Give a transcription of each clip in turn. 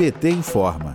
PT informa.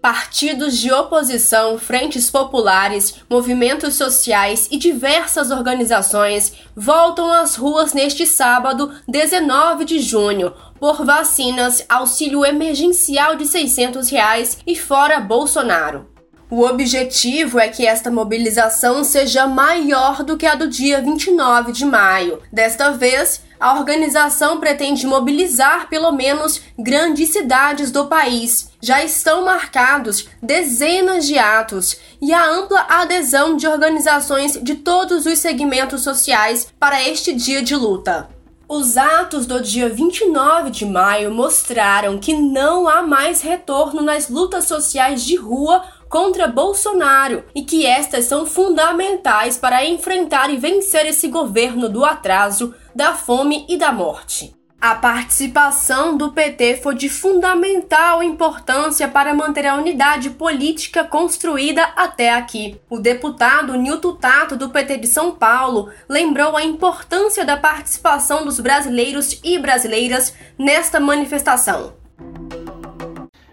Partidos de oposição, frentes populares, movimentos sociais e diversas organizações voltam às ruas neste sábado, 19 de junho, por vacinas, auxílio emergencial de 600 reais e fora Bolsonaro. O objetivo é que esta mobilização seja maior do que a do dia 29 de maio. Desta vez, a organização pretende mobilizar pelo menos grandes cidades do país. Já estão marcados dezenas de atos e a ampla adesão de organizações de todos os segmentos sociais para este dia de luta. Os atos do dia 29 de maio mostraram que não há mais retorno nas lutas sociais de rua contra Bolsonaro e que estas são fundamentais para enfrentar e vencer esse governo do atraso, da fome e da morte. A participação do PT foi de fundamental importância para manter a unidade política construída até aqui. O deputado Nilton Tato, do PT de São Paulo, lembrou a importância da participação dos brasileiros e brasileiras nesta manifestação.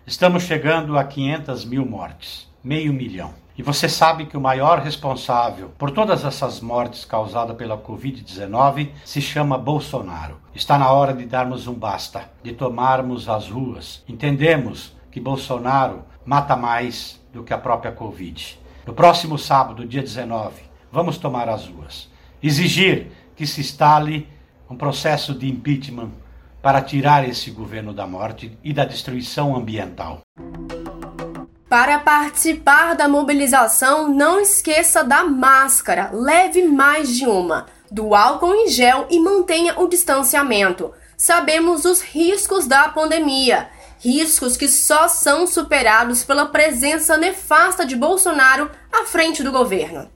Estamos chegando a 500 mil mortes, meio milhão. E você sabe que o maior responsável por todas essas mortes causadas pela Covid-19 se chama Bolsonaro. Está na hora de darmos um basta, de tomarmos as ruas. Entendemos que Bolsonaro mata mais do que a própria Covid. No próximo sábado, dia 19, vamos tomar as ruas. Exigir que se instale um processo de impeachment para tirar esse governo da morte e da destruição ambiental. Para participar da mobilização, não esqueça da máscara, leve mais de uma, do álcool em gel e mantenha o distanciamento. Sabemos os riscos da pandemia, riscos que só são superados pela presença nefasta de Bolsonaro à frente do governo.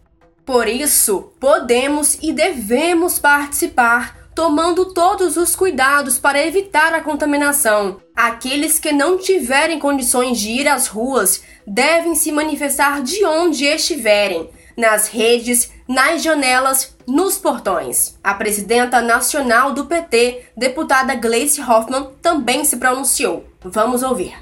Por isso, podemos e devemos participar tomando todos os cuidados para evitar a contaminação. Aqueles que não tiverem condições de ir às ruas devem se manifestar de onde estiverem, nas redes, nas janelas, nos portões. A presidenta nacional do PT, deputada Gleice Hoffmann, também se pronunciou. Vamos ouvir.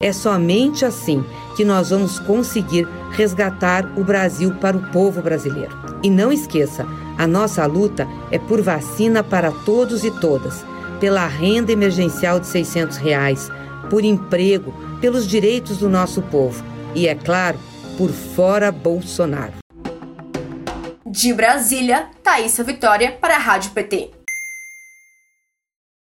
É somente assim que nós vamos conseguir resgatar o Brasil para o povo brasileiro. E não esqueça, a nossa luta é por vacina para todos e todas, pela renda emergencial de 600 reais, por emprego, pelos direitos do nosso povo e, é claro, por fora Bolsonaro. De Brasília, Thaisa Vitória para a Rádio PT.